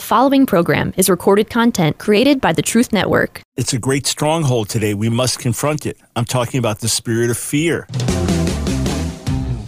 The following program is recorded content created by the Truth Network. It's a great stronghold today. We must confront it. I'm talking about the spirit of fear.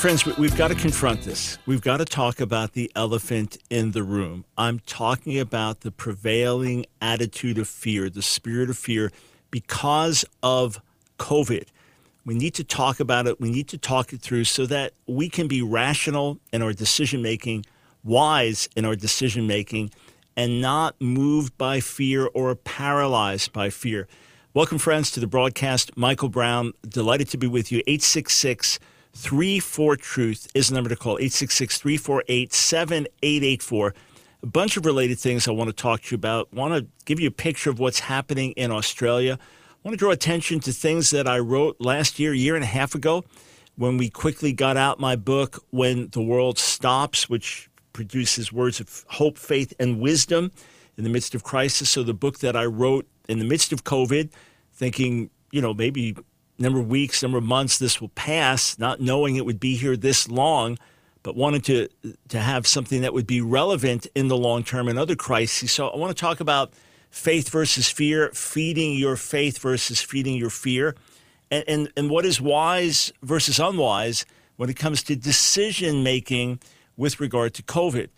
Friends, we've got to confront this. We've got to talk about the elephant in the room. I'm talking about the prevailing attitude of fear, the spirit of fear, because of COVID. We need to talk about it. We need to talk it through so that we can be rational in our decision making, wise in our decision making, and not moved by fear or paralyzed by fear. Welcome, friends, to the broadcast. Michael Brown, delighted to be with you. 866- 34 Truth is the number to call 866 348 7884. A bunch of related things I want to talk to you about. want to give you a picture of what's happening in Australia. I want to draw attention to things that I wrote last year, year and a half ago, when we quickly got out my book, When the World Stops, which produces words of hope, faith, and wisdom in the midst of crisis. So the book that I wrote in the midst of COVID, thinking, you know, maybe number of weeks, number of months this will pass, not knowing it would be here this long, but wanted to to have something that would be relevant in the long term and other crises. So I want to talk about faith versus fear, feeding your faith versus feeding your fear, and and, and what is wise versus unwise when it comes to decision making with regard to COVID.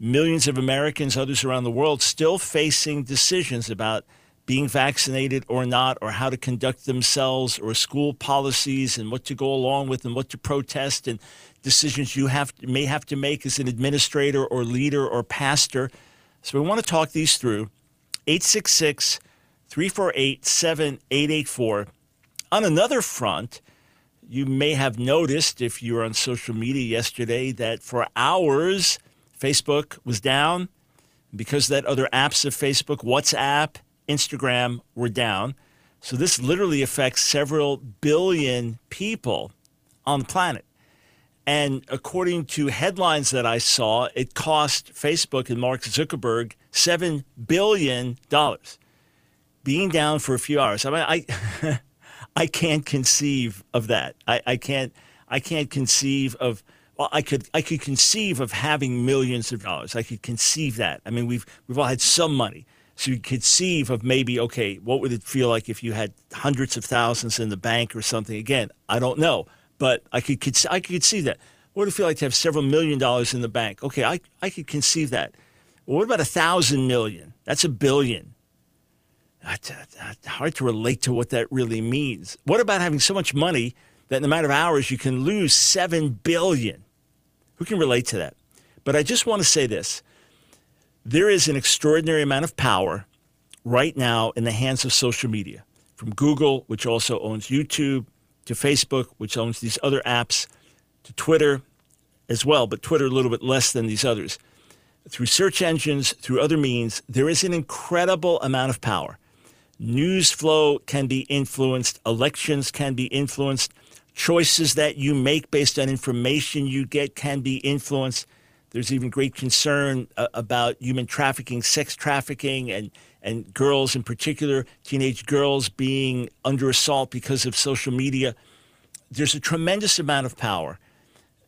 Millions of Americans, others around the world, still facing decisions about being vaccinated or not, or how to conduct themselves, or school policies and what to go along with and what to protest, and decisions you have may have to make as an administrator or leader or pastor. So we want to talk these through. 866 348 7884. On another front, you may have noticed if you were on social media yesterday that for hours, Facebook was down because that other apps of Facebook, WhatsApp, Instagram were down. So this literally affects several billion people on the planet. And according to headlines that I saw, it cost Facebook and Mark Zuckerberg $7 billion being down for a few hours. I mean, I, I can't conceive of that. I, I, can't, I can't conceive of, well, I could, I could conceive of having millions of dollars. I could conceive that. I mean, we've, we've all had some money. So you conceive of maybe, okay, what would it feel like if you had hundreds of thousands in the bank or something? Again, I don't know, but I could, I could see that. What would it feel like to have several million dollars in the bank? Okay, I, I could conceive that. Well, what about a thousand million? That's a billion. That's hard to relate to what that really means. What about having so much money that in a matter of hours you can lose seven billion? Who can relate to that? But I just want to say this there is an extraordinary amount of power right now in the hands of social media, from Google, which also owns YouTube, to Facebook, which owns these other apps, to Twitter as well, but Twitter a little bit less than these others. Through search engines, through other means, there is an incredible amount of power. News flow can be influenced, elections can be influenced, choices that you make based on information you get can be influenced. There's even great concern uh, about human trafficking, sex trafficking, and, and girls in particular, teenage girls being under assault because of social media. There's a tremendous amount of power.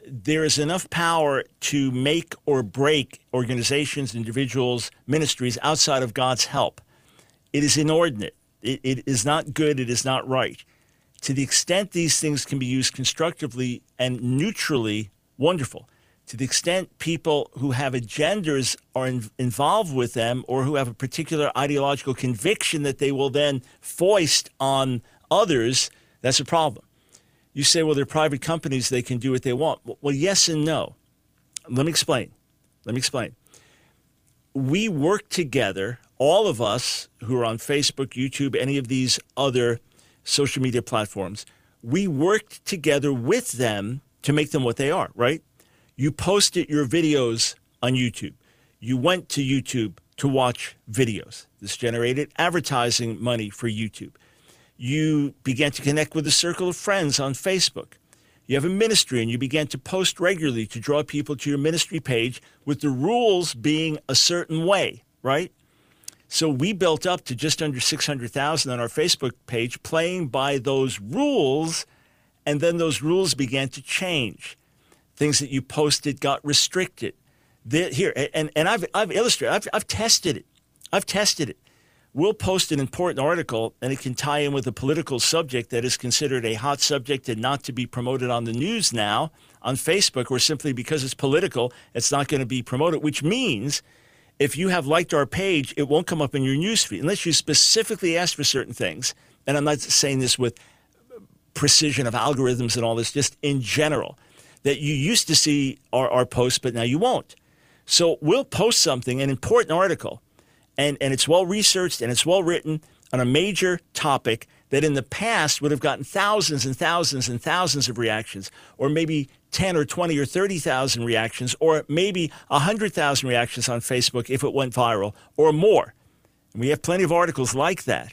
There is enough power to make or break organizations, individuals, ministries outside of God's help. It is inordinate. It, it is not good. It is not right. To the extent these things can be used constructively and neutrally, wonderful to the extent people who have agendas are in, involved with them or who have a particular ideological conviction that they will then foist on others, that's a problem. You say, well, they're private companies, they can do what they want. Well, yes and no. Let me explain. Let me explain. We work together, all of us who are on Facebook, YouTube, any of these other social media platforms, we worked together with them to make them what they are, right? You posted your videos on YouTube. You went to YouTube to watch videos. This generated advertising money for YouTube. You began to connect with a circle of friends on Facebook. You have a ministry and you began to post regularly to draw people to your ministry page with the rules being a certain way, right? So we built up to just under 600,000 on our Facebook page playing by those rules and then those rules began to change. Things that you posted got restricted. The, here, and, and I've, I've illustrated, I've, I've tested it. I've tested it. We'll post an important article and it can tie in with a political subject that is considered a hot subject and not to be promoted on the news now on Facebook, or simply because it's political, it's not going to be promoted, which means if you have liked our page, it won't come up in your newsfeed unless you specifically ask for certain things. And I'm not saying this with precision of algorithms and all this, just in general, that you used to see our, our posts, but now you won't. So we'll post something, an important article, and, and it's well researched and it's well written on a major topic that in the past would have gotten thousands and thousands and thousands of reactions, or maybe 10 or 20 or 30,000 reactions, or maybe 100,000 reactions on Facebook if it went viral, or more. And we have plenty of articles like that.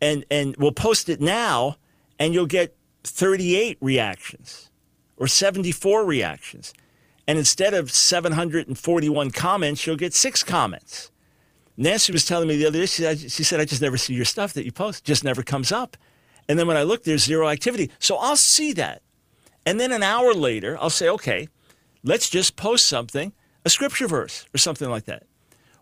And, and we'll post it now and you'll get 38 reactions or 74 reactions. And instead of 741 comments, you'll get six comments. Nancy was telling me the other day, she said, she said, I just never see your stuff that you post, just never comes up. And then when I look, there's zero activity. So I'll see that. And then an hour later, I'll say, okay, let's just post something, a scripture verse or something like that,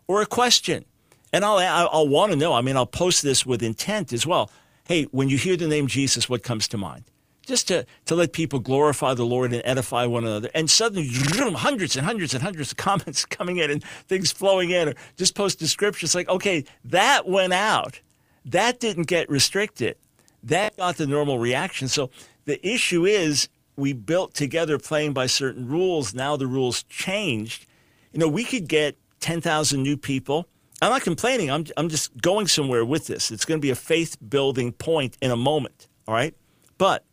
or a question. And I'll, I'll want to know. I mean, I'll post this with intent as well hey, when you hear the name Jesus, what comes to mind? Just to, to let people glorify the Lord and edify one another. And suddenly, hundreds and hundreds and hundreds of comments coming in and things flowing in, or just post descriptions like, okay, that went out. That didn't get restricted. That got the normal reaction. So the issue is we built together playing by certain rules. Now the rules changed. You know, we could get 10,000 new people I'm not complaining. I'm, I'm just going somewhere with this. It's going to be a faith building point in a moment. All right. But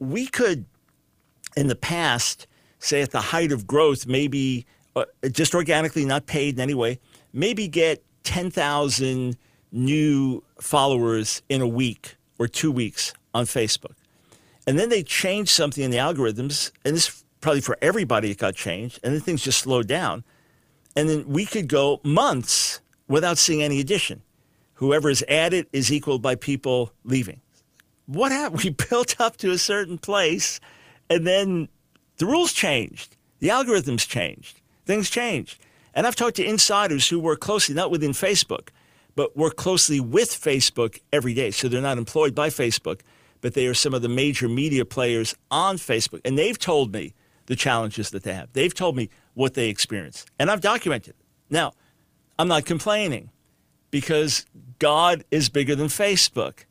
we could, in the past, say at the height of growth, maybe uh, just organically, not paid in any way, maybe get 10,000 new followers in a week or two weeks on Facebook. And then they changed something in the algorithms, and this probably for everybody it got changed, and then things just slowed down and then we could go months without seeing any addition. Whoever is added is equaled by people leaving. What happened? We built up to a certain place, and then the rules changed, the algorithms changed, things changed. And I've talked to insiders who work closely, not within Facebook, but work closely with Facebook every day. So they're not employed by Facebook, but they are some of the major media players on Facebook. And they've told me the challenges that they have. They've told me what they experience, and I've documented. Now, I'm not complaining because God is bigger than Facebook.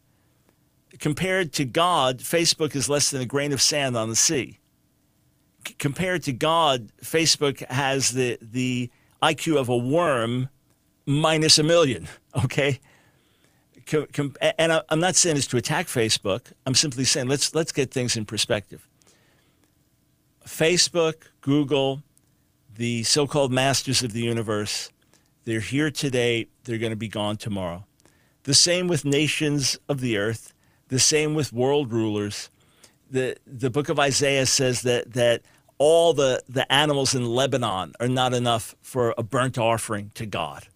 Compared to God, Facebook is less than a grain of sand on the sea. C- compared to God, Facebook has the, the IQ of a worm minus a million, okay? Com- and I'm not saying this to attack Facebook. I'm simply saying let's, let's get things in perspective. Facebook, Google, the so called masters of the universe, they're here today, they're going to be gone tomorrow. The same with nations of the earth, the same with world rulers. The, the book of Isaiah says that, that all the, the animals in Lebanon are not enough for a burnt offering to God.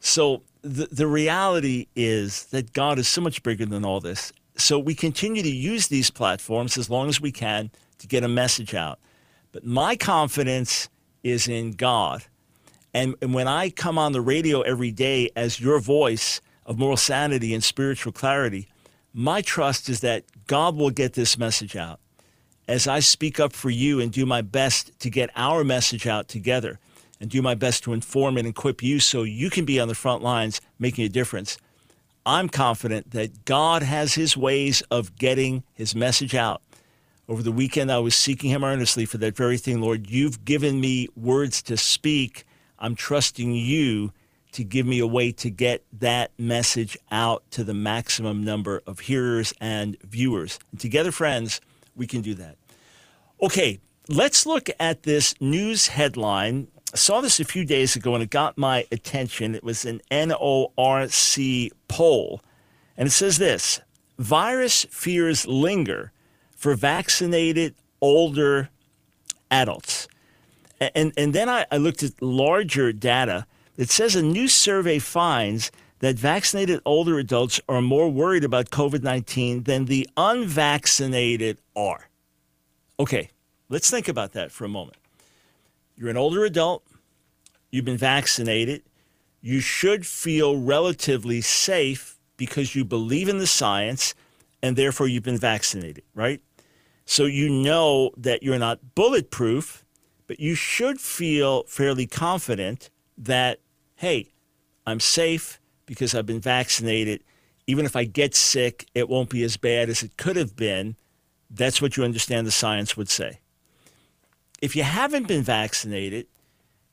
So the, the reality is that God is so much bigger than all this. So we continue to use these platforms as long as we can to get a message out. But my confidence is in God. And, and when I come on the radio every day as your voice of moral sanity and spiritual clarity, my trust is that God will get this message out. As I speak up for you and do my best to get our message out together and do my best to inform and equip you so you can be on the front lines making a difference, I'm confident that God has his ways of getting his message out. Over the weekend, I was seeking him earnestly for that very thing. Lord, you've given me words to speak. I'm trusting you to give me a way to get that message out to the maximum number of hearers and viewers. And together, friends, we can do that. Okay, let's look at this news headline I saw this a few days ago and it got my attention. It was an NORC poll. And it says this virus fears linger for vaccinated older adults. And, and then I, I looked at larger data. It says a new survey finds that vaccinated older adults are more worried about COVID 19 than the unvaccinated are. Okay, let's think about that for a moment. You're an older adult, you've been vaccinated, you should feel relatively safe because you believe in the science and therefore you've been vaccinated, right? So you know that you're not bulletproof, but you should feel fairly confident that, hey, I'm safe because I've been vaccinated. Even if I get sick, it won't be as bad as it could have been. That's what you understand the science would say. If you haven't been vaccinated,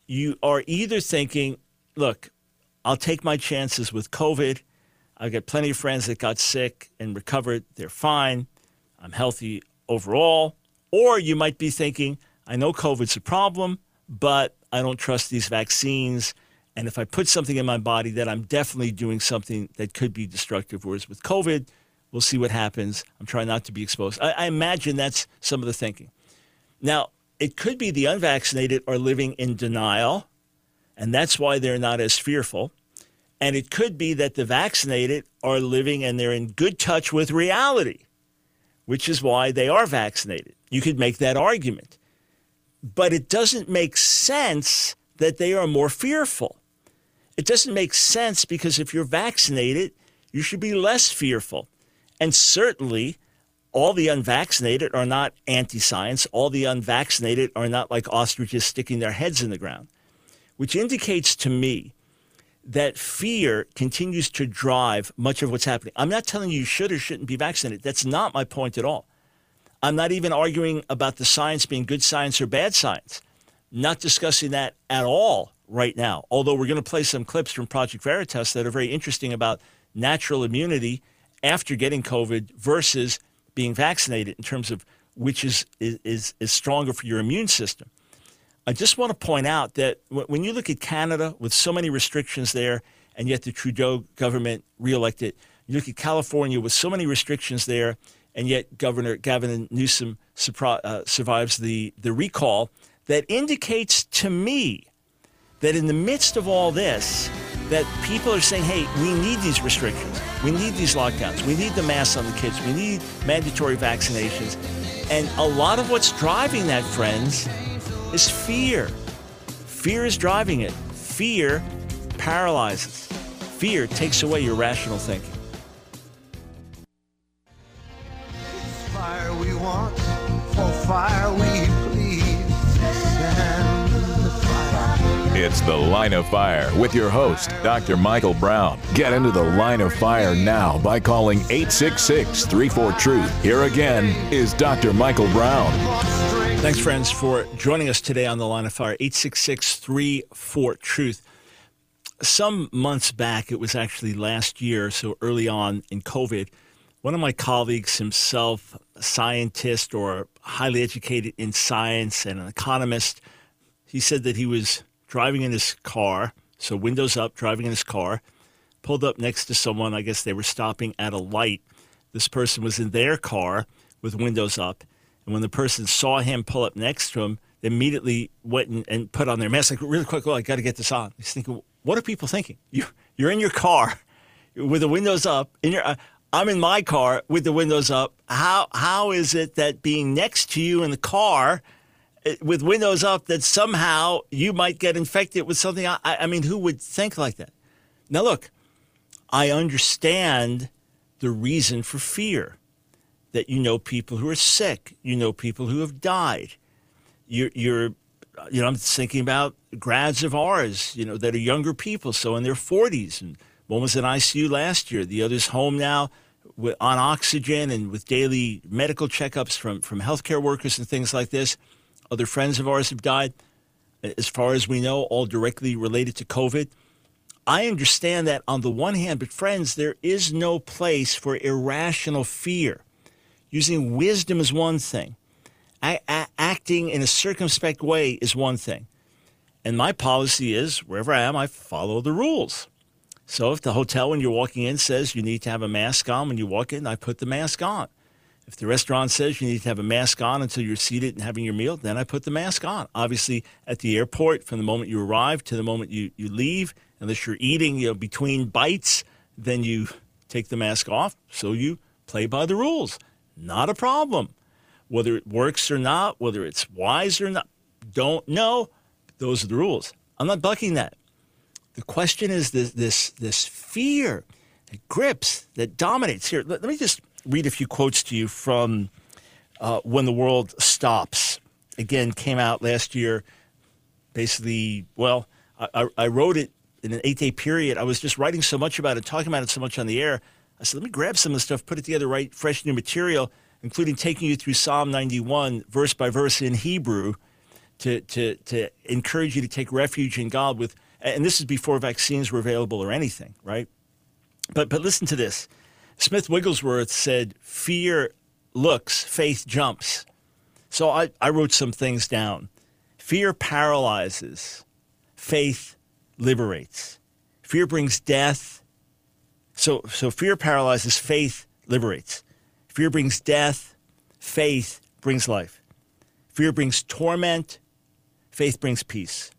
you are either thinking, look, I'll take my chances with COVID. I've got plenty of friends that got sick and recovered. They're fine. I'm healthy overall. Or you might be thinking, I know COVID's a problem, but I don't trust these vaccines. And if I put something in my body, that I'm definitely doing something that could be destructive. Whereas with COVID, we'll see what happens. I'm trying not to be exposed. I, I imagine that's some of the thinking. Now, it could be the unvaccinated are living in denial, and that's why they're not as fearful. And it could be that the vaccinated are living and they're in good touch with reality, which is why they are vaccinated. You could make that argument. But it doesn't make sense that they are more fearful. It doesn't make sense because if you're vaccinated, you should be less fearful. And certainly, all the unvaccinated are not anti science. All the unvaccinated are not like ostriches sticking their heads in the ground, which indicates to me that fear continues to drive much of what's happening. I'm not telling you you should or shouldn't be vaccinated. That's not my point at all. I'm not even arguing about the science being good science or bad science. Not discussing that at all right now. Although we're going to play some clips from Project Veritas that are very interesting about natural immunity after getting COVID versus being vaccinated in terms of which is, is, is stronger for your immune system. I just want to point out that when you look at Canada with so many restrictions there, and yet the Trudeau government reelected, you look at California with so many restrictions there, and yet Governor Gavin Newsom uh, survives the, the recall, that indicates to me that in the midst of all this, that people are saying, hey, we need these restrictions. We need these lockdowns. We need the masks on the kids. We need mandatory vaccinations. And a lot of what's driving that, friends, is fear. Fear is driving it. Fear paralyzes. Fear takes away your rational thinking. Fire we want, for fire we It's the Line of Fire with your host, Dr. Michael Brown. Get into the Line of Fire now by calling 866 34 Truth. Here again is Dr. Michael Brown. Thanks, friends, for joining us today on the Line of Fire, 866 34 Truth. Some months back, it was actually last year, so early on in COVID, one of my colleagues, himself, a scientist or highly educated in science and an economist, he said that he was driving in his car, so windows up, driving in his car, pulled up next to someone. I guess they were stopping at a light. This person was in their car with windows up. And when the person saw him pull up next to him, they immediately went and, and put on their mask. Like, really quick, well, I got to get this on. He's thinking, what are people thinking? You, you're in your car with the windows up. In your, uh, I'm in my car with the windows up. How, how is it that being next to you in the car – with windows up that somehow you might get infected with something. I, I mean, who would think like that? Now, look, I understand the reason for fear that you know people who are sick, you know people who have died. You're, you're you know, I'm thinking about grads of ours, you know, that are younger people, so in their 40s. And one was in ICU last year, the other's home now with, on oxygen and with daily medical checkups from, from healthcare workers and things like this. Other friends of ours have died, as far as we know, all directly related to COVID. I understand that on the one hand, but friends, there is no place for irrational fear. Using wisdom is one thing, acting in a circumspect way is one thing. And my policy is wherever I am, I follow the rules. So if the hotel when you're walking in says you need to have a mask on when you walk in, I put the mask on. If the restaurant says you need to have a mask on until you're seated and having your meal, then I put the mask on. Obviously, at the airport, from the moment you arrive to the moment you, you leave, unless you're eating you know, between bites, then you take the mask off. So you play by the rules. Not a problem. Whether it works or not, whether it's wise or not, don't know. Those are the rules. I'm not bucking that. The question is this this this fear that grips, that dominates. Here, let, let me just read a few quotes to you from uh, When the World Stops. Again, came out last year. Basically, well, I, I wrote it in an eight day period. I was just writing so much about it, talking about it so much on the air. I said, let me grab some of the stuff, put it together, write fresh new material, including taking you through Psalm 91, verse by verse in Hebrew, to, to, to encourage you to take refuge in God with, and this is before vaccines were available or anything, right? But, but listen to this. Smith Wigglesworth said, Fear looks, faith jumps. So I, I wrote some things down. Fear paralyzes, faith liberates. Fear brings death. So, so fear paralyzes, faith liberates. Fear brings death, faith brings life. Fear brings torment, faith brings peace.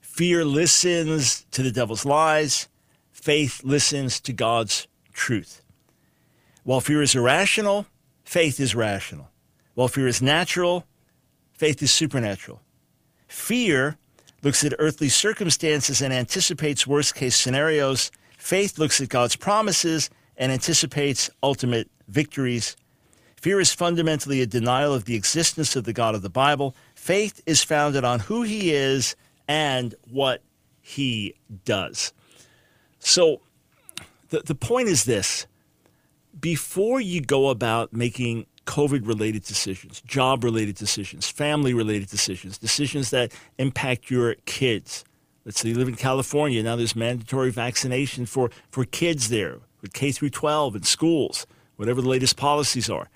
Fear listens to the devil's lies, faith listens to God's truth. While fear is irrational, faith is rational. While fear is natural, faith is supernatural. Fear looks at earthly circumstances and anticipates worst case scenarios. Faith looks at God's promises and anticipates ultimate victories. Fear is fundamentally a denial of the existence of the God of the Bible. Faith is founded on who he is and what he does. So the, the point is this before you go about making COVID related decisions, job related decisions, family related decisions, decisions that impact your kids. Let's say you live in California, now there's mandatory vaccination for, for kids there with K through 12 in schools, whatever the latest policies are.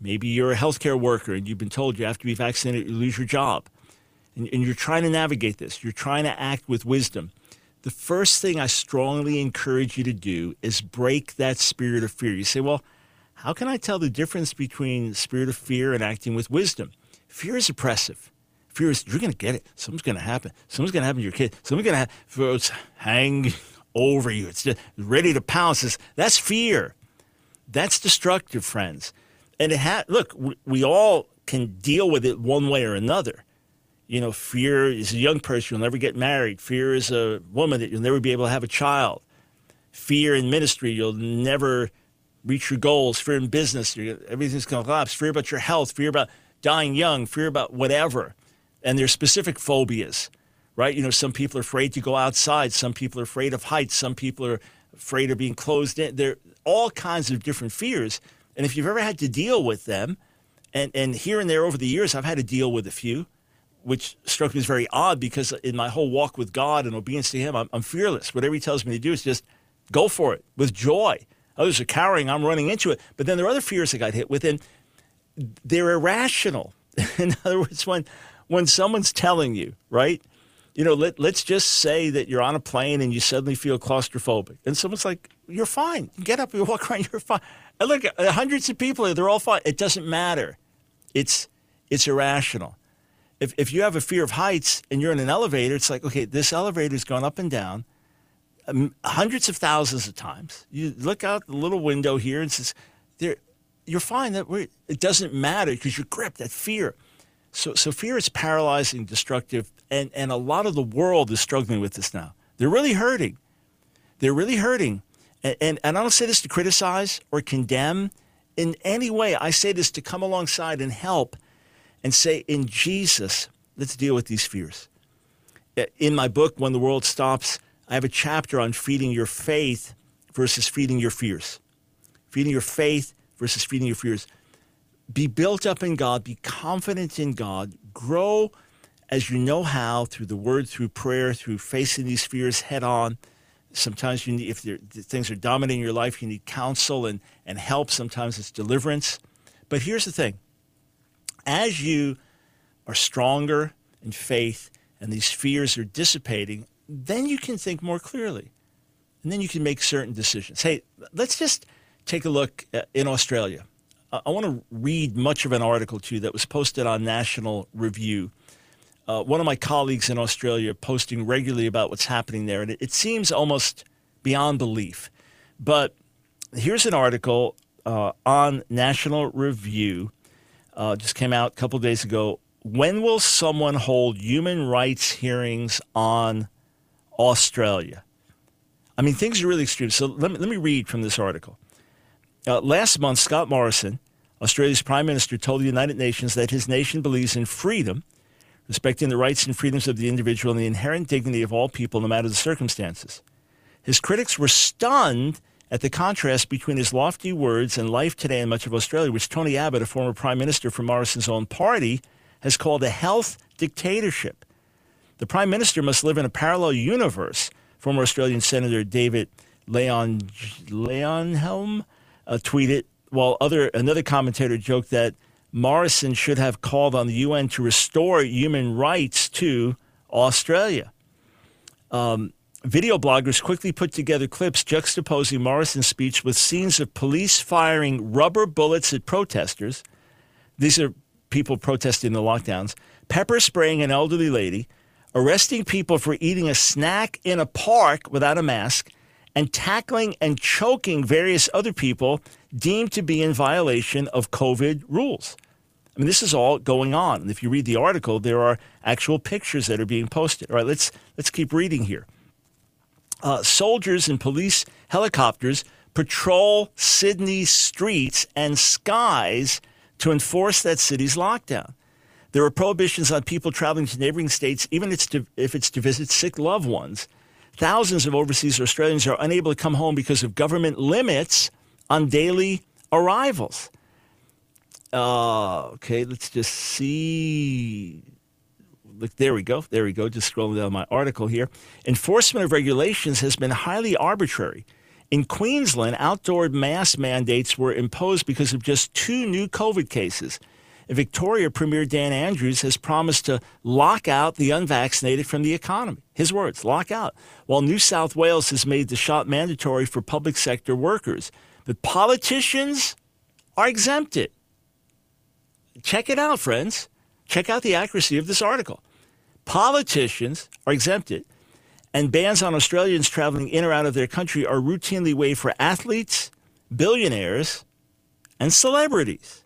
Maybe you're a healthcare worker and you've been told you have to be vaccinated, you lose your job. And, and you're trying to navigate this. You're trying to act with wisdom the first thing I strongly encourage you to do is break that spirit of fear. You say, well, how can I tell the difference between spirit of fear and acting with wisdom? Fear is oppressive. Fear is, you're going to get it. Something's going to happen. Something's going to happen to your kid. Something's going to. It's hang over you. It's ready to pounce. It's, that's fear. That's destructive, friends. And it ha- look, we, we all can deal with it one way or another you know, fear is a young person, you'll never get married. Fear is a woman that you'll never be able to have a child. Fear in ministry, you'll never reach your goals. Fear in business, everything's going to collapse. Fear about your health, fear about dying young, fear about whatever. And there's specific phobias, right? You know, some people are afraid to go outside. Some people are afraid of heights. Some people are afraid of being closed in. There are all kinds of different fears. And if you've ever had to deal with them, and, and here and there over the years, I've had to deal with a few which struck me as very odd because in my whole walk with God and obedience to Him, I'm, I'm, fearless. Whatever He tells me to do is just go for it with joy. Others are cowering, I'm running into it. But then there are other fears I got hit with, and they're irrational. in other words, when, when someone's telling you, right, you know, let, let's just say that you're on a plane and you suddenly feel claustrophobic. And someone's like, you're fine. You get up, you walk around, you're fine. And look, hundreds of people, they're all fine. It doesn't matter. It's, it's irrational if, if you have a fear of heights and you're in an elevator, it's like, okay, this elevator's gone up and down um, hundreds of thousands of times. You look out the little window here and says, there, you're fine. That it doesn't matter because you're gripped that fear. So, so fear is paralyzing, destructive, and, and a lot of the world is struggling with this now. They're really hurting. They're really hurting. And, and, and I don't say this to criticize or condemn in any way. I say this to come alongside and help – and say, in Jesus, let's deal with these fears. Uh, in my book, When the World Stops, I have a chapter on feeding your faith versus feeding your fears. Feeding your faith versus feeding your fears. Be built up in God, be confident in God, grow as you know how through the word, through prayer, through facing these fears head on. Sometimes you need, if things are dominating your life, you need counsel and, and help. Sometimes it's deliverance. But here's the thing as you are stronger in faith and these fears are dissipating, then you can think more clearly. And then you can make certain decisions. Hey, let's just take a look uh, in Australia. I want to read much of an article to you that was posted on National Review. Uh, one of my colleagues in Australia posting regularly about what's happening there, and it, it seems almost beyond belief. But here's an article uh, on National Review, uh, just came out a couple days ago. When will someone hold human rights hearings on Australia? I mean, things are really extreme. So let me, let me read from this article. Uh, last month, Scott Morrison, Australia's Prime Minister, told the United Nations that his nation believes in freedom, respecting the rights and freedoms of the individual and the inherent dignity of all people, no matter the circumstances. His critics were stunned at the contrast between his lofty words and life today in much of Australia, which Tony Abbott, a former Prime Minister from Morrison's own party, has called a health dictatorship. The Prime Minister must live in a parallel universe, former Australian Senator David Leon Leyonhjelm uh, tweeted, while other another commentator joked that Morrison should have called on the UN to restore human rights to Australia. Um, video bloggers quickly put together clips juxtaposing Morrison's speech with scenes of police firing rubber bullets at protesters. These are people protesting the lockdowns, pepper spraying an elderly lady, arresting people for eating a snack in a park without a mask, and tackling and choking various other people deemed to be in violation of COVID rules. I mean, this is all going on. And if you read the article, there are actual pictures that are being posted. All right, let's, let's keep reading here. Uh, soldiers and police helicopters patrol Sydney's streets and skies to enforce that city's lockdown. There are prohibitions on people traveling to neighboring states, even if it's to visit sick loved ones. Thousands of overseas Australians are unable to come home because of government limits on daily arrivals. Uh, okay, let's just see. Look, there we go. There we go. Just scrolling down my article here. Enforcement of regulations has been highly arbitrary. In Queensland, outdoor mask mandates were imposed because of just two new COVID cases. In Victoria, Premier Dan Andrews has promised to lock out the unvaccinated from the economy. His words, lock out. While New South Wales has made the shot mandatory for public sector workers, but politicians are exempted. Check it out, friends. Check out the accuracy of this article. Politicians are exempted, and bans on Australians traveling in or out of their country are routinely waived for athletes, billionaires, and celebrities.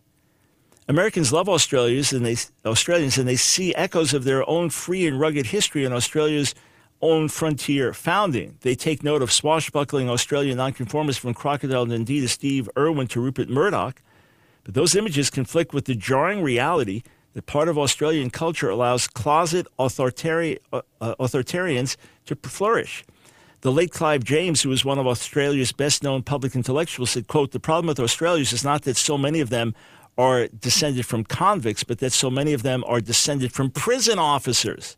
Americans love Australians and they Australians and they see echoes of their own free and rugged history in Australia's own frontier founding. They take note of swashbuckling Australian nonconformists from Crocodile Dundee to Steve Irwin to Rupert Murdoch. But those images conflict with the jarring reality that part of Australian culture allows closet authoritari- uh, uh authoritarians to flourish. The late Clive James, who was one of Australia's best known public intellectuals, said, quote, the problem with Australians is not that so many of them are descended from convicts, but that so many of them are descended from prison officers.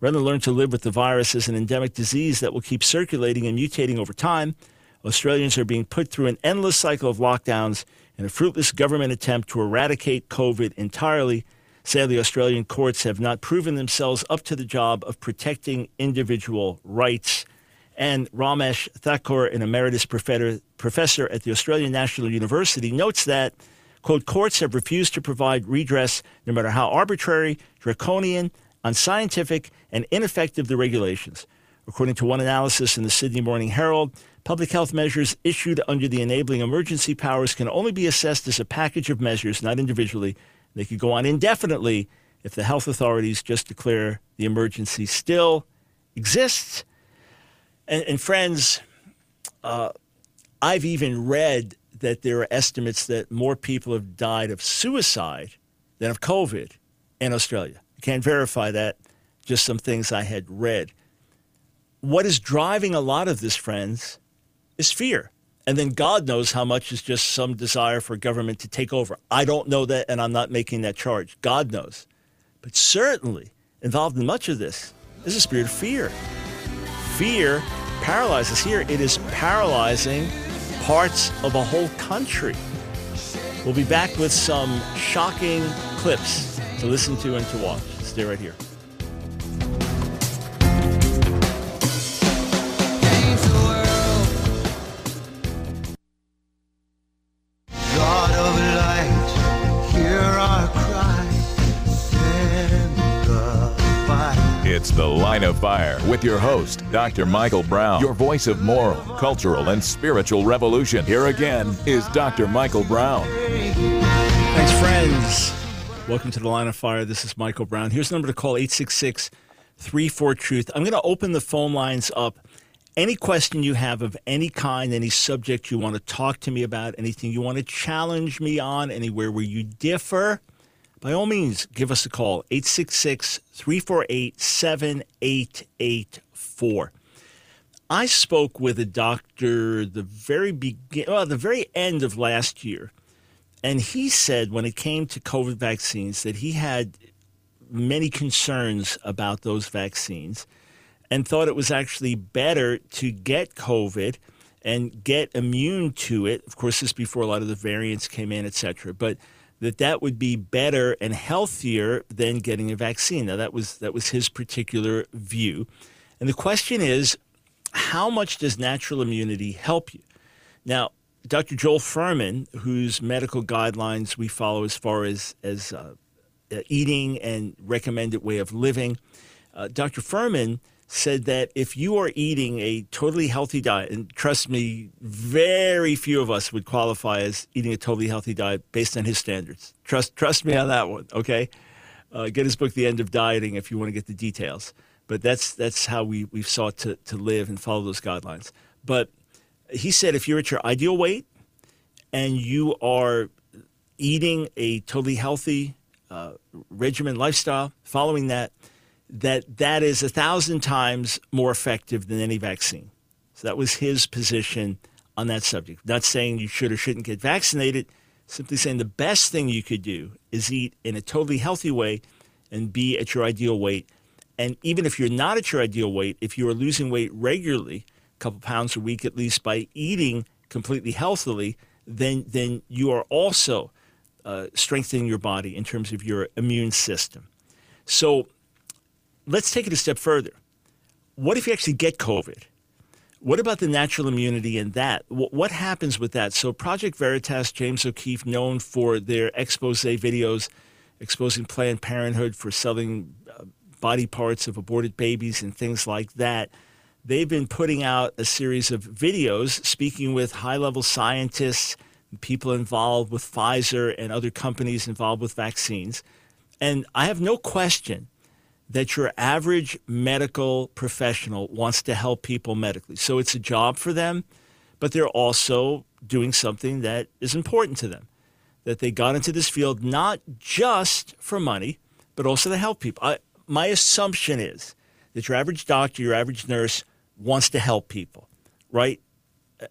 Rather than learn to live with the virus as an endemic disease that will keep circulating and mutating over time, Australians are being put through an endless cycle of lockdowns in a fruitless government attempt to eradicate COVID entirely. Sadly, Australian courts have not proven themselves up to the job of protecting individual rights. And Ramesh Thakur, an emeritus professor at the Australian National University, notes that Quote, courts have refused to provide redress no matter how arbitrary, draconian, unscientific, and ineffective the regulations. According to one analysis in the Sydney Morning Herald, public health measures issued under the enabling emergency powers can only be assessed as a package of measures, not individually. They could go on indefinitely if the health authorities just declare the emergency still exists. And, and friends, uh, I've even read that there are estimates that more people have died of suicide than of COVID in Australia. I can't verify that, just some things I had read. What is driving a lot of this, friends, is fear. And then God knows how much is just some desire for government to take over. I don't know that, and I'm not making that charge. God knows. But certainly, involved in much of this is a spirit of fear. Fear paralyzes here. It is paralyzing parts of a whole country. We'll be back with some shocking clips to listen to and to watch. Stay right here. Fire with your host, Dr. Michael Brown, your voice of moral, cultural, and spiritual revolution. Here again is Dr. Michael Brown. Thanks, friends. Welcome to The Line of Fire. This is Michael Brown. Here's the number to call 866 34 Truth. I'm going to open the phone lines up. Any question you have of any kind, any subject you want to talk to me about, anything you want to challenge me on, anywhere where you differ, by all means, give us a call 866 348 7884. I spoke with a doctor the very begin, well, the very end of last year, and he said when it came to COVID vaccines that he had many concerns about those vaccines and thought it was actually better to get COVID and get immune to it. Of course, this is before a lot of the variants came in, et cetera. But that that would be better and healthier than getting a vaccine. Now that was that was his particular view. And the question is, how much does natural immunity help you? Now, Dr. Joel Fuhrman, whose medical guidelines we follow as far as as uh, eating and recommended way of living, uh, Dr. Fuhrman said that if you are eating a totally healthy diet, and trust me, very few of us would qualify as eating a totally healthy diet based on his standards. Trust, trust me on that one. Okay, uh, get his book, The End of Dieting, if you want to get the details. But that's that's how we we've sought to to live and follow those guidelines. But he said if you're at your ideal weight and you are eating a totally healthy uh, regimen lifestyle, following that that that is a thousand times more effective than any vaccine. So that was his position on that subject. Not saying you should or shouldn't get vaccinated, simply saying the best thing you could do is eat in a totally healthy way and be at your ideal weight. And even if you're not at your ideal weight, if you are losing weight regularly, a couple pounds a week at least by eating completely healthily, then then you are also uh, strengthening your body in terms of your immune system. So let's take it a step further. What if you actually get COVID? What about the natural immunity in that? What happens with that? So, Project Veritas, James O'Keefe, known for their expose videos exposing Planned Parenthood for selling uh, body parts of aborted babies and things like that. They've been putting out a series of videos speaking with high level scientists, people involved with Pfizer and other companies involved with vaccines. And I have no question that your average medical professional wants to help people medically. So it's a job for them, but they're also doing something that is important to them. That they got into this field not just for money, but also to help people. I, my assumption is that your average doctor, your average nurse wants to help people, right?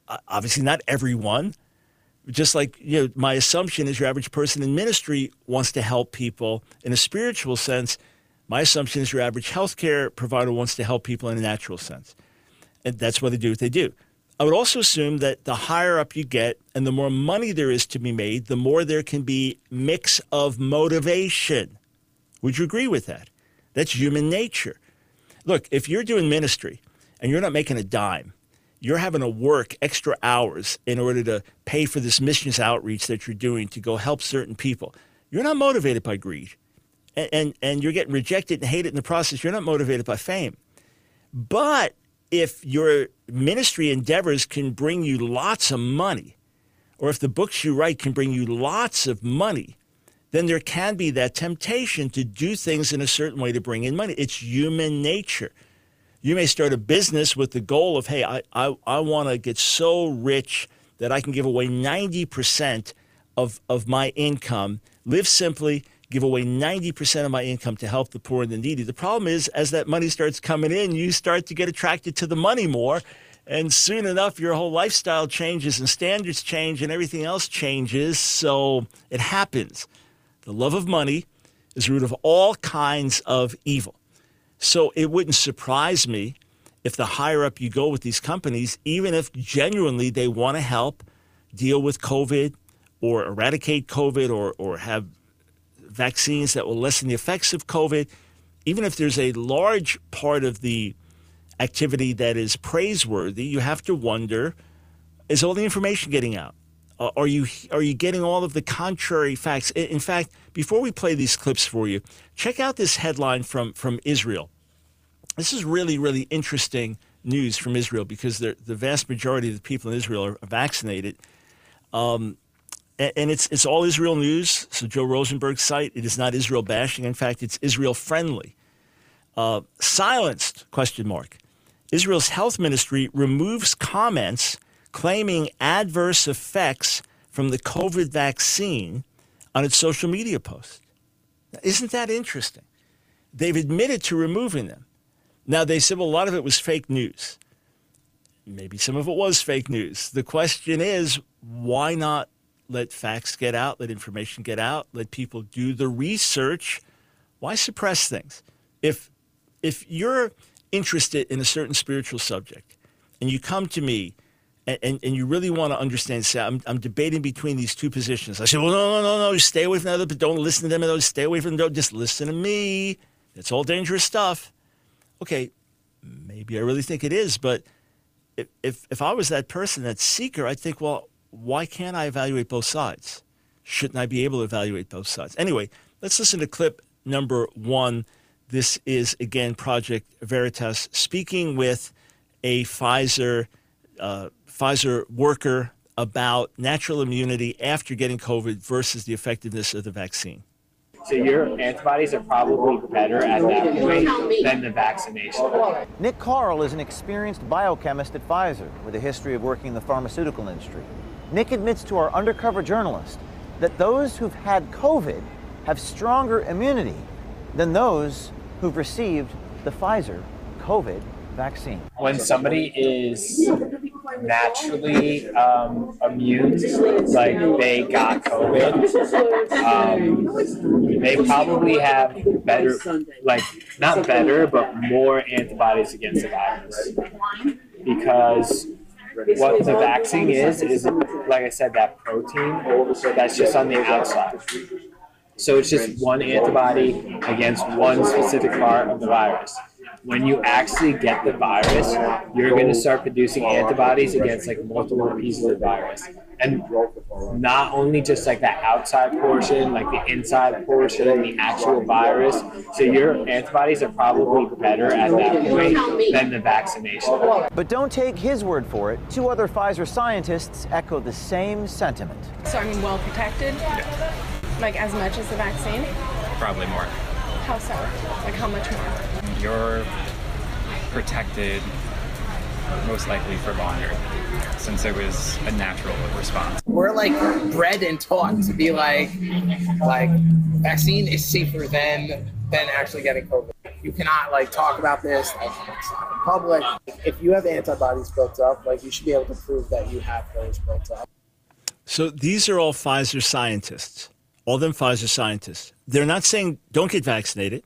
Uh, obviously, not everyone. Just like you know, my assumption is your average person in ministry wants to help people in a spiritual sense my assumption is your average healthcare provider wants to help people in a natural sense. And that's why they do what they do. I would also assume that the higher up you get and the more money there is to be made, the more there can be mix of motivation. Would you agree with that? That's human nature. Look, if you're doing ministry and you're not making a dime, you're having to work extra hours in order to pay for this missions outreach that you're doing to go help certain people. You're not motivated by greed and, and, and you're getting rejected and hated in the process, you're not motivated by fame. But if your ministry endeavors can bring you lots of money, or if the books you write can bring you lots of money, then there can be that temptation to do things in a certain way to bring in money. It's human nature. You may start a business with the goal of, hey, I, I, I want to get so rich that I can give away 90% of, of my income, live simply, give away 90% of my income to help the poor and the needy. The problem is, as that money starts coming in, you start to get attracted to the money more. And soon enough, your whole lifestyle changes and standards change and everything else changes. So it happens. The love of money is root of all kinds of evil. So it wouldn't surprise me if the higher up you go with these companies, even if genuinely they want to help deal with COVID or eradicate COVID or, or have vaccines that will lessen the effects of COVID, even if there's a large part of the activity that is praiseworthy, you have to wonder is all the information getting out? Are you are you getting all of the contrary facts? In fact, before we play these clips for you, check out this headline from from Israel. This is really, really interesting news from Israel because the vast majority of the people in Israel are vaccinated. Um, and it's it's all Israel news. So Joel Rosenberg's site. It is not Israel bashing. In fact, it's Israel friendly. Uh, silenced? Question mark. Israel's health ministry removes comments claiming adverse effects from the COVID vaccine on its social media post. Isn't that interesting? They've admitted to removing them. Now, they said, well, a lot of it was fake news. Maybe some of it was fake news. The question is, why not let facts get out, let information get out, let people do the research? Why suppress things? If, if you're interested in a certain spiritual subject and you come to me and, and, you really want to understand, say, I'm, I'm debating between these two positions. I say, well, no, no, no, no, stay away from the other, but don't listen to them. And stay away from them. Just listen to me. It's all dangerous stuff. Okay, maybe I really think it is, but if, if, if I was that person, that seeker, I'd think, well, why can't I evaluate both sides? Shouldn't I be able to evaluate both sides? Anyway, let's listen to clip number one. This is, again, Project Veritas speaking with a Pfizer uh, Pfizer worker about natural immunity after getting COVID versus the effectiveness of the vaccine. So your antibodies are probably better at that point than the vaccination. Nick Karl is an experienced biochemist at Pfizer with a history of working in the pharmaceutical industry. Nick admits to our undercover journalist that those who've had COVID have stronger immunity than those who've received the Pfizer COVID vaccine. When somebody is naturally um, immune, like they got COVID, um, they probably have better, like not better, but more antibodies against the virus. Because what the vaccine is, is like I said, that protein that's just on the outside. So it's just one antibody against one specific part of the virus when you actually get the virus, you're going to start producing antibodies against like multiple pieces of virus. And not only just like that outside portion, like the inside portion, the actual virus. So your antibodies are probably better at that point than the vaccination. But don't take his word for it. Two other Pfizer scientists echo the same sentiment. So I'm well protected? Yeah. Like as much as the vaccine? Probably more. How so? Like how much more? You're protected most likely for longer since it was a natural response. We're like bred and taught to be like like vaccine is safer than than actually getting COVID. You cannot like talk about this like in public. If you have antibodies built up, like you should be able to prove that you have those built up. So these are all Pfizer scientists all them Pfizer scientists. They're not saying don't get vaccinated.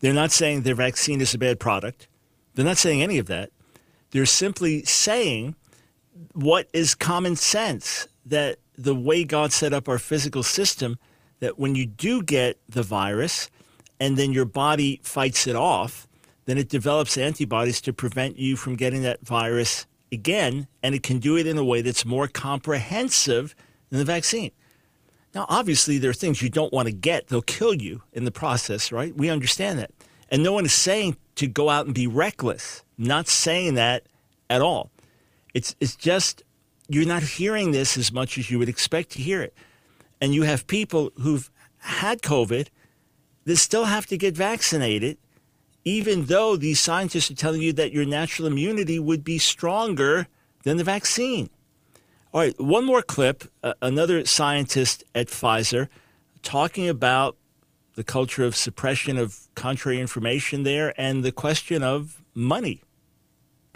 They're not saying their vaccine is a bad product. They're not saying any of that. They're simply saying what is common sense that the way God set up our physical system, that when you do get the virus and then your body fights it off, then it develops antibodies to prevent you from getting that virus again, and it can do it in a way that's more comprehensive than the vaccine. Now, obviously, there are things you don't want to get. They'll kill you in the process, right? We understand that. And no one is saying to go out and be reckless, not saying that at all. It's, it's just you're not hearing this as much as you would expect to hear it. And you have people who've had COVID that still have to get vaccinated, even though these scientists are telling you that your natural immunity would be stronger than the vaccine. All right, one more clip. Uh, another scientist at Pfizer talking about the culture of suppression of contrary information there and the question of money.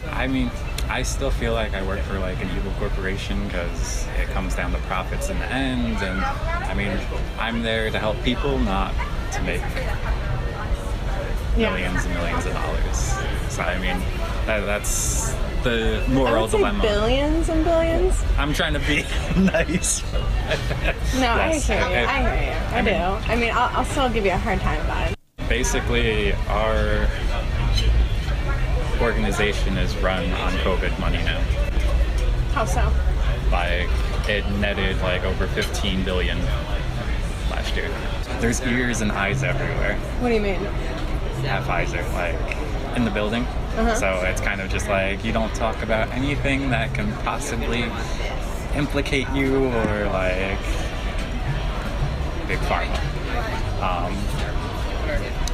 I mean, I still feel like I work for like an evil corporation because it comes down to profits in the end. And I mean, I'm there to help people, not to make millions and millions of dollars. So I mean, that, that's the moral dilemma. Billions and billions. I'm trying to be nice. no, yes. I hear you. I, hear you. I, I mean, do. I mean, I'll, I'll still give you a hard time about it. Basically, our organization is run on COVID money now. How so? Like it netted like over 15 billion last year. There's ears and eyes everywhere. What do you mean? At Pfizer, like in the building. Uh-huh. So it's kind of just like you don't talk about anything that can possibly implicate you or like big pharma. Um,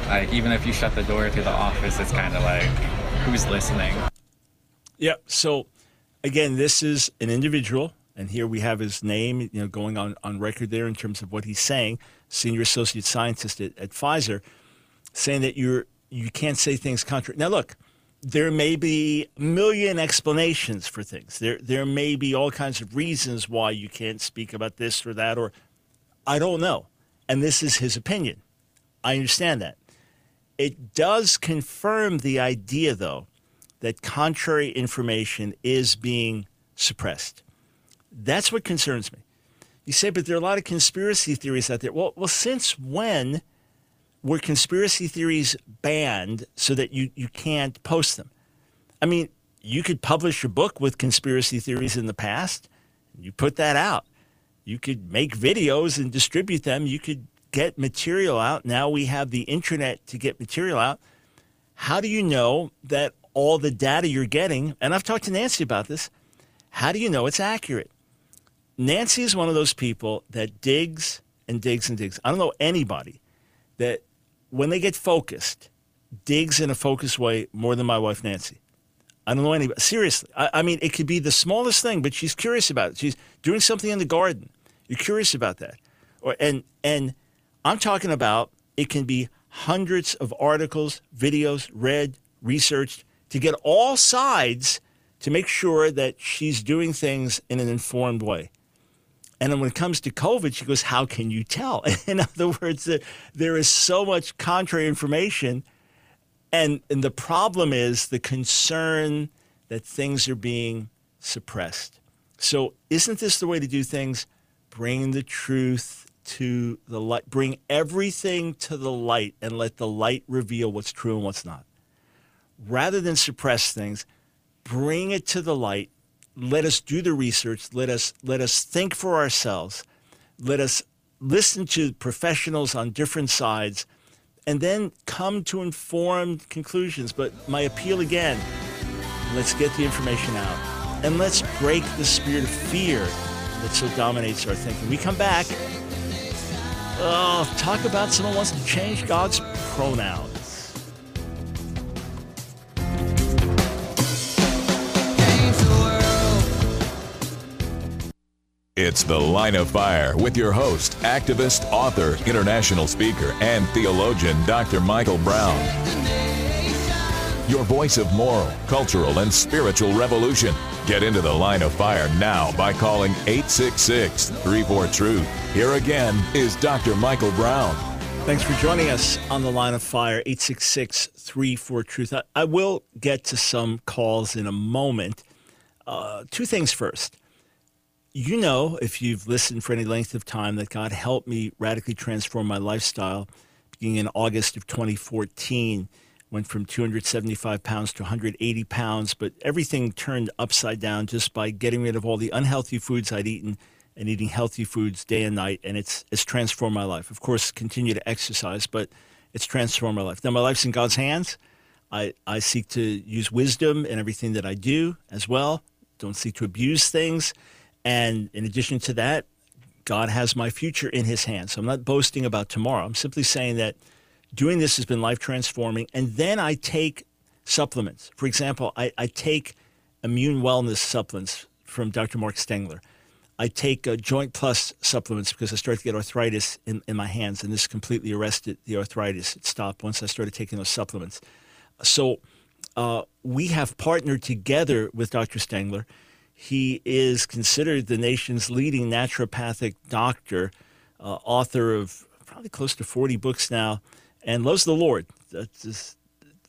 like even if you shut the door to the office, it's kind of like who's listening. Yeah. So again, this is an individual, and here we have his name, you know, going on, on record there in terms of what he's saying, senior associate scientist at, at Pfizer, saying that you're you can't say things contrary. Now look, there may be a million explanations for things. There there may be all kinds of reasons why you can't speak about this or that, or I don't know. And this is his opinion. I understand that. It does confirm the idea, though, that contrary information is being suppressed. That's what concerns me. You say, but there are a lot of conspiracy theories out there. Well, well, since when were conspiracy theories banned so that you, you can't post them? I mean, you could publish a book with conspiracy theories in the past. You put that out. You could make videos and distribute them. You could get material out. Now we have the internet to get material out. How do you know that all the data you're getting, and I've talked to Nancy about this, how do you know it's accurate? Nancy is one of those people that digs and digs and digs. I don't know anybody that when they get focused, digs in a focused way more than my wife Nancy. I don't know anybody. Seriously. I, I, mean, it could be the smallest thing, but she's curious about it. She's doing something in the garden. You're curious about that. Or, and, and I'm talking about it can be hundreds of articles, videos, read, researched to get all sides to make sure that she's doing things in an informed way. And then when it comes to COVID, she goes, How can you tell? In other words, there is so much contrary information. And, and the problem is the concern that things are being suppressed. So, isn't this the way to do things? Bring the truth to the light, bring everything to the light, and let the light reveal what's true and what's not. Rather than suppress things, bring it to the light. Let us do the research. Let us let us think for ourselves. Let us listen to professionals on different sides and then come to informed conclusions. But my appeal again let's get the information out and let's break the spirit of fear that so dominates our thinking. We come back oh talk about someone wants to change god's pronouns It's The Line of Fire with your host, activist, author, international speaker, and theologian, Dr. Michael Brown. Your voice of moral, cultural, and spiritual revolution. Get into the line of fire now by calling 866 34 Truth. Here again is Dr. Michael Brown. Thanks for joining us on the line of fire, 866 34 Truth. I will get to some calls in a moment. Uh, two things first you know, if you've listened for any length of time, that God helped me radically transform my lifestyle beginning in August of 2014. Went from 275 pounds to 180 pounds, but everything turned upside down just by getting rid of all the unhealthy foods I'd eaten and eating healthy foods day and night. And it's, it's transformed my life. Of course, continue to exercise, but it's transformed my life. Now, my life's in God's hands. I, I seek to use wisdom in everything that I do as well. Don't seek to abuse things. And in addition to that, God has my future in his hands. So I'm not boasting about tomorrow. I'm simply saying that doing this has been life transforming. And then I take supplements. For example, I, I take immune wellness supplements from Dr. Mark Stengler. I take uh, Joint Plus supplements because I started to get arthritis in, in my hands, and this completely arrested the arthritis. It stopped once I started taking those supplements. So uh, we have partnered together with Dr. Stengler he is considered the nation's leading naturopathic doctor, uh, author of probably close to 40 books now, and loves the Lord. That's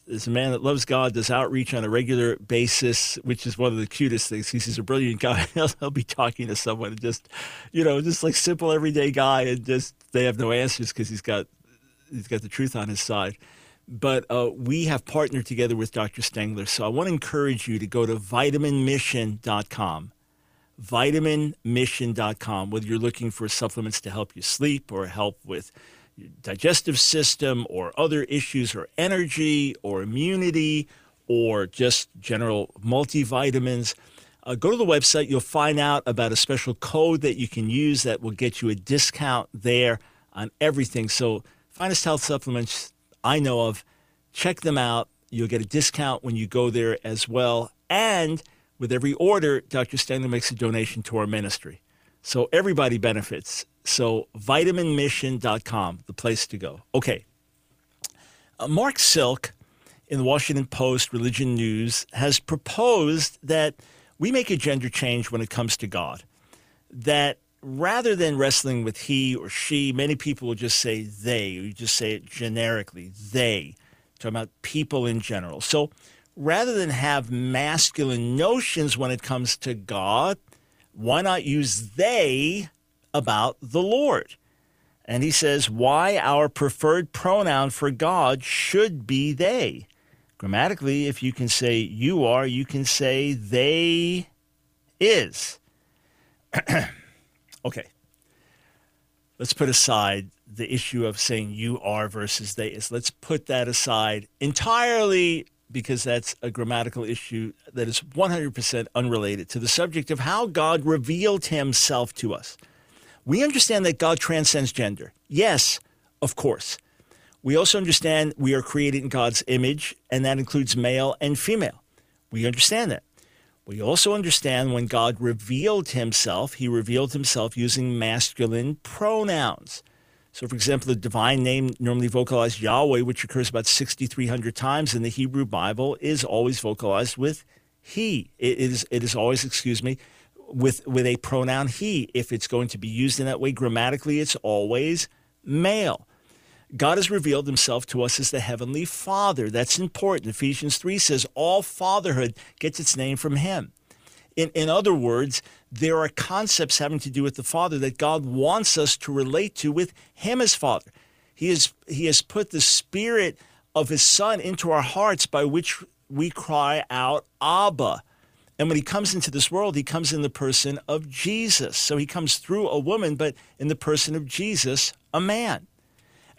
is a man that loves God, does outreach on a regular basis, which is one of the cutest things. He's a brilliant guy. He'll, he'll, be talking to someone and just, you know, just like simple everyday guy, and just they have no answers because he's got he's got the truth on his side but uh, we have partnered together with Dr. Stengler. So I want to encourage you to go to vitaminmission.com. Vitaminmission.com, whether you're looking for supplements to help you sleep or help with digestive system or other issues or energy or immunity or just general multivitamins, uh, go to the website. You'll find out about a special code that you can use that will get you a discount there on everything. So, finest health supplements I know of, check them out. You'll get a discount when you go there as well. And with every order, Dr. Stengler makes a donation to our ministry. So everybody benefits. So vitaminmission.com, the place to go. Okay. Uh, Mark Silk in the Washington Post Religion News has proposed that we make a gender change when it comes to God. That rather than wrestling with he or she, many people will just say they. You just say it generically, they. Talking about people in general. So rather than have masculine notions when it comes to God, why not use they about the Lord? And he says, why our preferred pronoun for God should be they. Grammatically, if you can say you are, you can say they is. okay. Let's put aside the issue of saying you are versus they is. Let's put that aside entirely because that's a grammatical issue that is 100% unrelated to the subject of how God revealed himself to us. We understand that God transcends gender. Yes, of course. We also understand we are created in God's image, and that includes male and female. We understand that. We also understand when God revealed himself, he revealed himself using masculine pronouns. So, for example, the divine name, normally vocalized Yahweh, which occurs about 6,300 times in the Hebrew Bible, is always vocalized with he. It is, it is always, excuse me, with, with a pronoun he. If it's going to be used in that way grammatically, it's always male. God has revealed himself to us as the heavenly Father. That's important. Ephesians 3 says all fatherhood gets its name from him. In, in other words, there are concepts having to do with the Father that God wants us to relate to with Him as Father. He has, he has put the Spirit of His Son into our hearts by which we cry out, Abba. And when He comes into this world, He comes in the person of Jesus. So He comes through a woman, but in the person of Jesus, a man.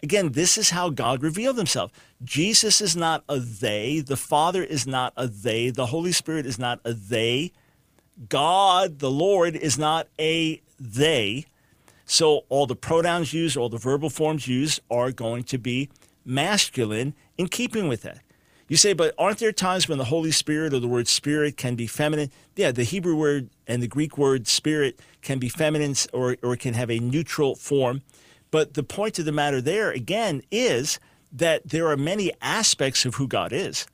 Again, this is how God revealed himself. Jesus is not a they. The Father is not a they. The Holy Spirit is not a they. God, the Lord, is not a they. So all the pronouns used, all the verbal forms used are going to be masculine in keeping with that. You say, but aren't there times when the Holy Spirit or the word spirit can be feminine? Yeah, the Hebrew word and the Greek word spirit can be feminine or, or can have a neutral form. But the point of the matter there, again, is that there are many aspects of who God is.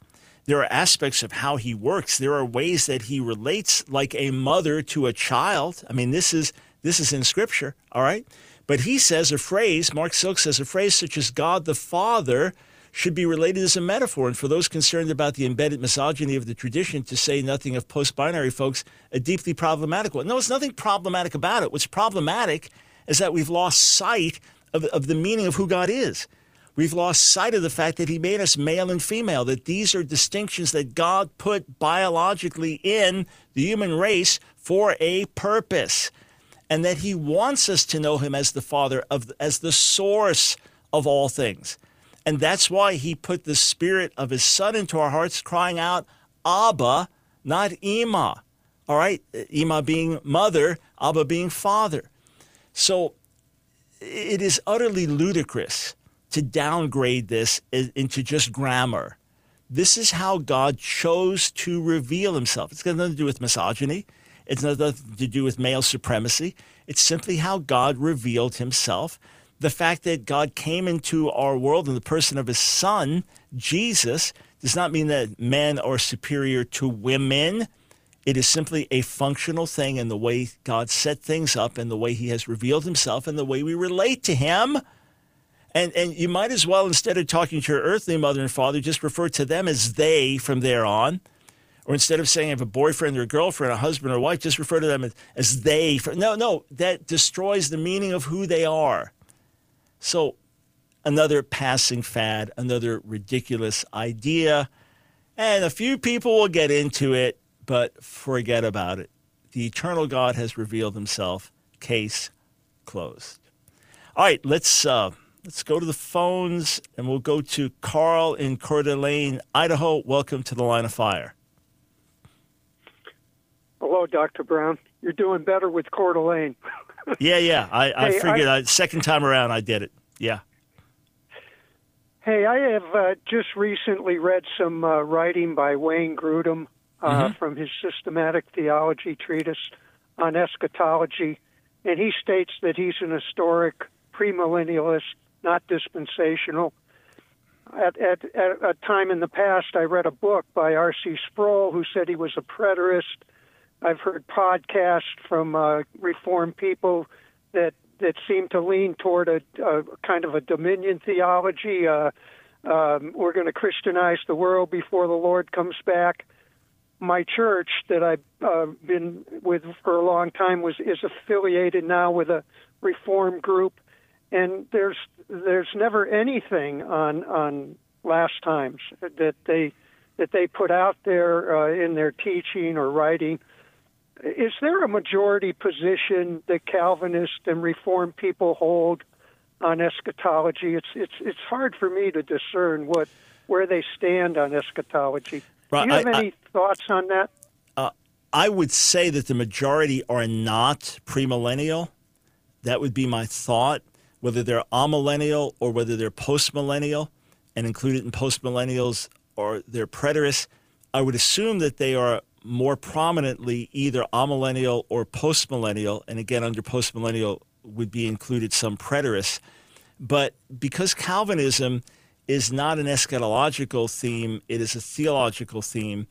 There are aspects of how he works. There are ways that he relates like a mother to a child. I mean, this is this is in scripture, all right? But he says a phrase, Mark Silk says a phrase such as God the Father should be related as a metaphor. And for those concerned about the embedded misogyny of the tradition, to say nothing of post binary folks, a deeply problematic one. No, it's nothing problematic about it. What's problematic is that we've lost sight of, of the meaning of who God is. We've lost sight of the fact that He made us male and female, that these are distinctions that God put biologically in the human race for a purpose, and that He wants us to know Him as the Father, of, as the source of all things. And that's why He put the Spirit of His Son into our hearts, crying out, Abba, not Ima. All right? Ima being mother, Abba being father. So it is utterly ludicrous to downgrade this into just grammar. This is how God chose to reveal himself. It's got nothing to do with misogyny. It's nothing to do with male supremacy. It's simply how God revealed himself. The fact that God came into our world in the person of his son, Jesus, does not mean that men are superior to women. It is simply a functional thing in the way God set things up and the way he has revealed himself and the way we relate to him. And, and you might as well, instead of talking to your earthly mother and father, just refer to them as they from there on. Or instead of saying I have a boyfriend or a girlfriend, a husband or wife, just refer to them as, as they. No, no, that destroys the meaning of who they are. So, another passing fad, another ridiculous idea. And a few people will get into it, but forget about it. The eternal God has revealed himself. Case closed. All right, let's. Uh, Let's go to the phones and we'll go to Carl in Coeur d'Alene, Idaho. Welcome to the line of fire. Hello, Dr. Brown. You're doing better with Coeur d'Alene. Yeah, yeah. I, I Hey, figured I- I, second time around I did it. Yeah. Hey, I have uh, just recently read some uh, writing by Wayne Grudem uh, from his systematic theology treatise on eschatology, and he states that he's an historic premillennialist, not dispensational. At, at, at a time in the past, I read a book by R.C. Sproul who said he was a preterist. I've heard podcasts from uh, Reformed people that that seem to lean toward a, a kind of a dominion theology. Uh, um, we're going to Christianize the world before the Lord comes back. My church that I've uh, been with for a long time was is affiliated now with a Reform group, and there's there's never anything on on last times that they that they put out there uh, in their teaching or writing. Is there a majority position that Calvinist and Reformed people hold on eschatology? It's it's it's hard for me to discern what where they stand on eschatology. Right, Do you have I- any thoughts on that? Uh, I would say that the majority are not premillennial. That would be my thought. Whether they're amillennial or whether they're postmillennial, and included in postmillennials or they're preterists, I would assume that they are more prominently either amillennial or postmillennial. And again, under postmillennial would be included some preterists. But because Calvinism is not an eschatological theme, it is a theological theme.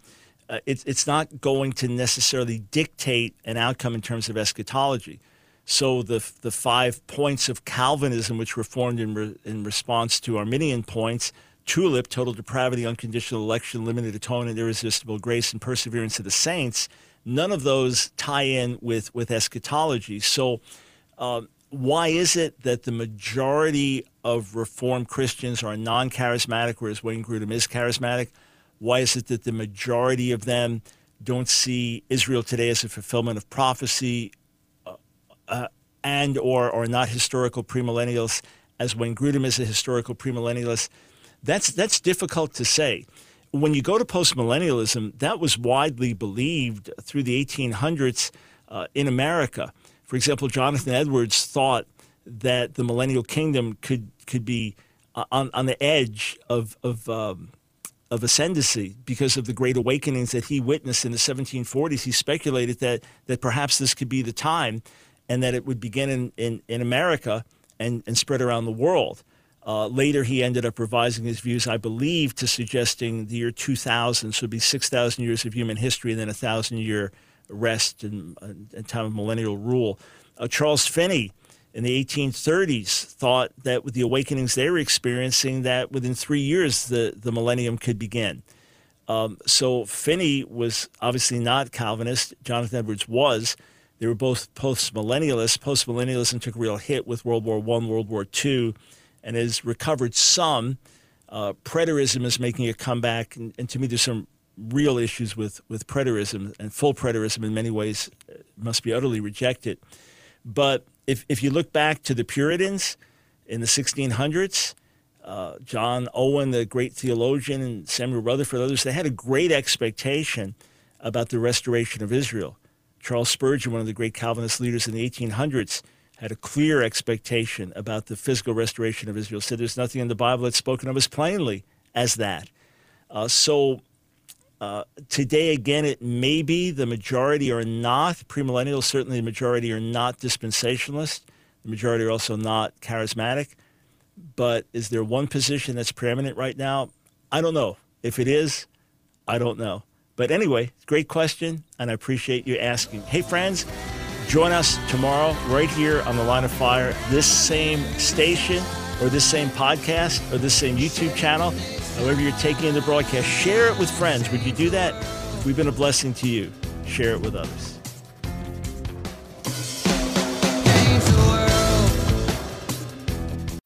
Uh, it's it's not going to necessarily dictate an outcome in terms of eschatology. So the the five points of Calvinism, which were formed in re, in response to Arminian points, tulip, total depravity, unconditional election, limited atonement, irresistible grace, and perseverance of the saints. None of those tie in with with eschatology. So. Um, why is it that the majority of Reformed Christians are non charismatic, whereas Wayne Grudem is charismatic? Why is it that the majority of them don't see Israel today as a fulfillment of prophecy uh, uh, and or are not historical premillennialists, as Wayne Grudem is a historical premillennialist? That's, that's difficult to say. When you go to postmillennialism, that was widely believed through the 1800s uh, in America. For example, Jonathan Edwards thought that the millennial kingdom could could be uh, on on the edge of of um, of ascendancy because of the great awakenings that he witnessed in the 1740s. He speculated that that perhaps this could be the time, and that it would begin in in, in America and and spread around the world. Uh, later, he ended up revising his views, I believe, to suggesting the year 2000, so it'd be 6,000 years of human history and then a thousand year rest and, and time of millennial rule. Uh, Charles Finney in the 1830s thought that with the awakenings they were experiencing, that within three years the, the millennium could begin. Um, so Finney was obviously not Calvinist. Jonathan Edwards was. They were both post-millennialists. Post-millennialism took a real hit with World War One, World War Two, and has recovered some. Uh, preterism is making a comeback, and, and to me, there's some real issues with, with preterism and full preterism in many ways uh, must be utterly rejected. But if, if you look back to the Puritans in the 1600s, uh, John Owen, the great theologian, and Samuel Rutherford, others, they had a great expectation about the restoration of Israel. Charles Spurgeon, one of the great Calvinist leaders in the 1800s, had a clear expectation about the physical restoration of Israel. Said there's nothing in the Bible that's spoken of as plainly as that. Uh, so uh, today, again, it may be the majority are not premillennial. Certainly, the majority are not dispensationalist. The majority are also not charismatic. But is there one position that's preeminent right now? I don't know. If it is, I don't know. But anyway, great question, and I appreciate you asking. Hey, friends, join us tomorrow right here on the Line of Fire, this same station, or this same podcast, or this same YouTube channel however you're taking in the broadcast, share it with friends. Would you do that? If we've been a blessing to you, share it with others.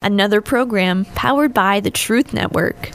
Another program powered by the Truth Network.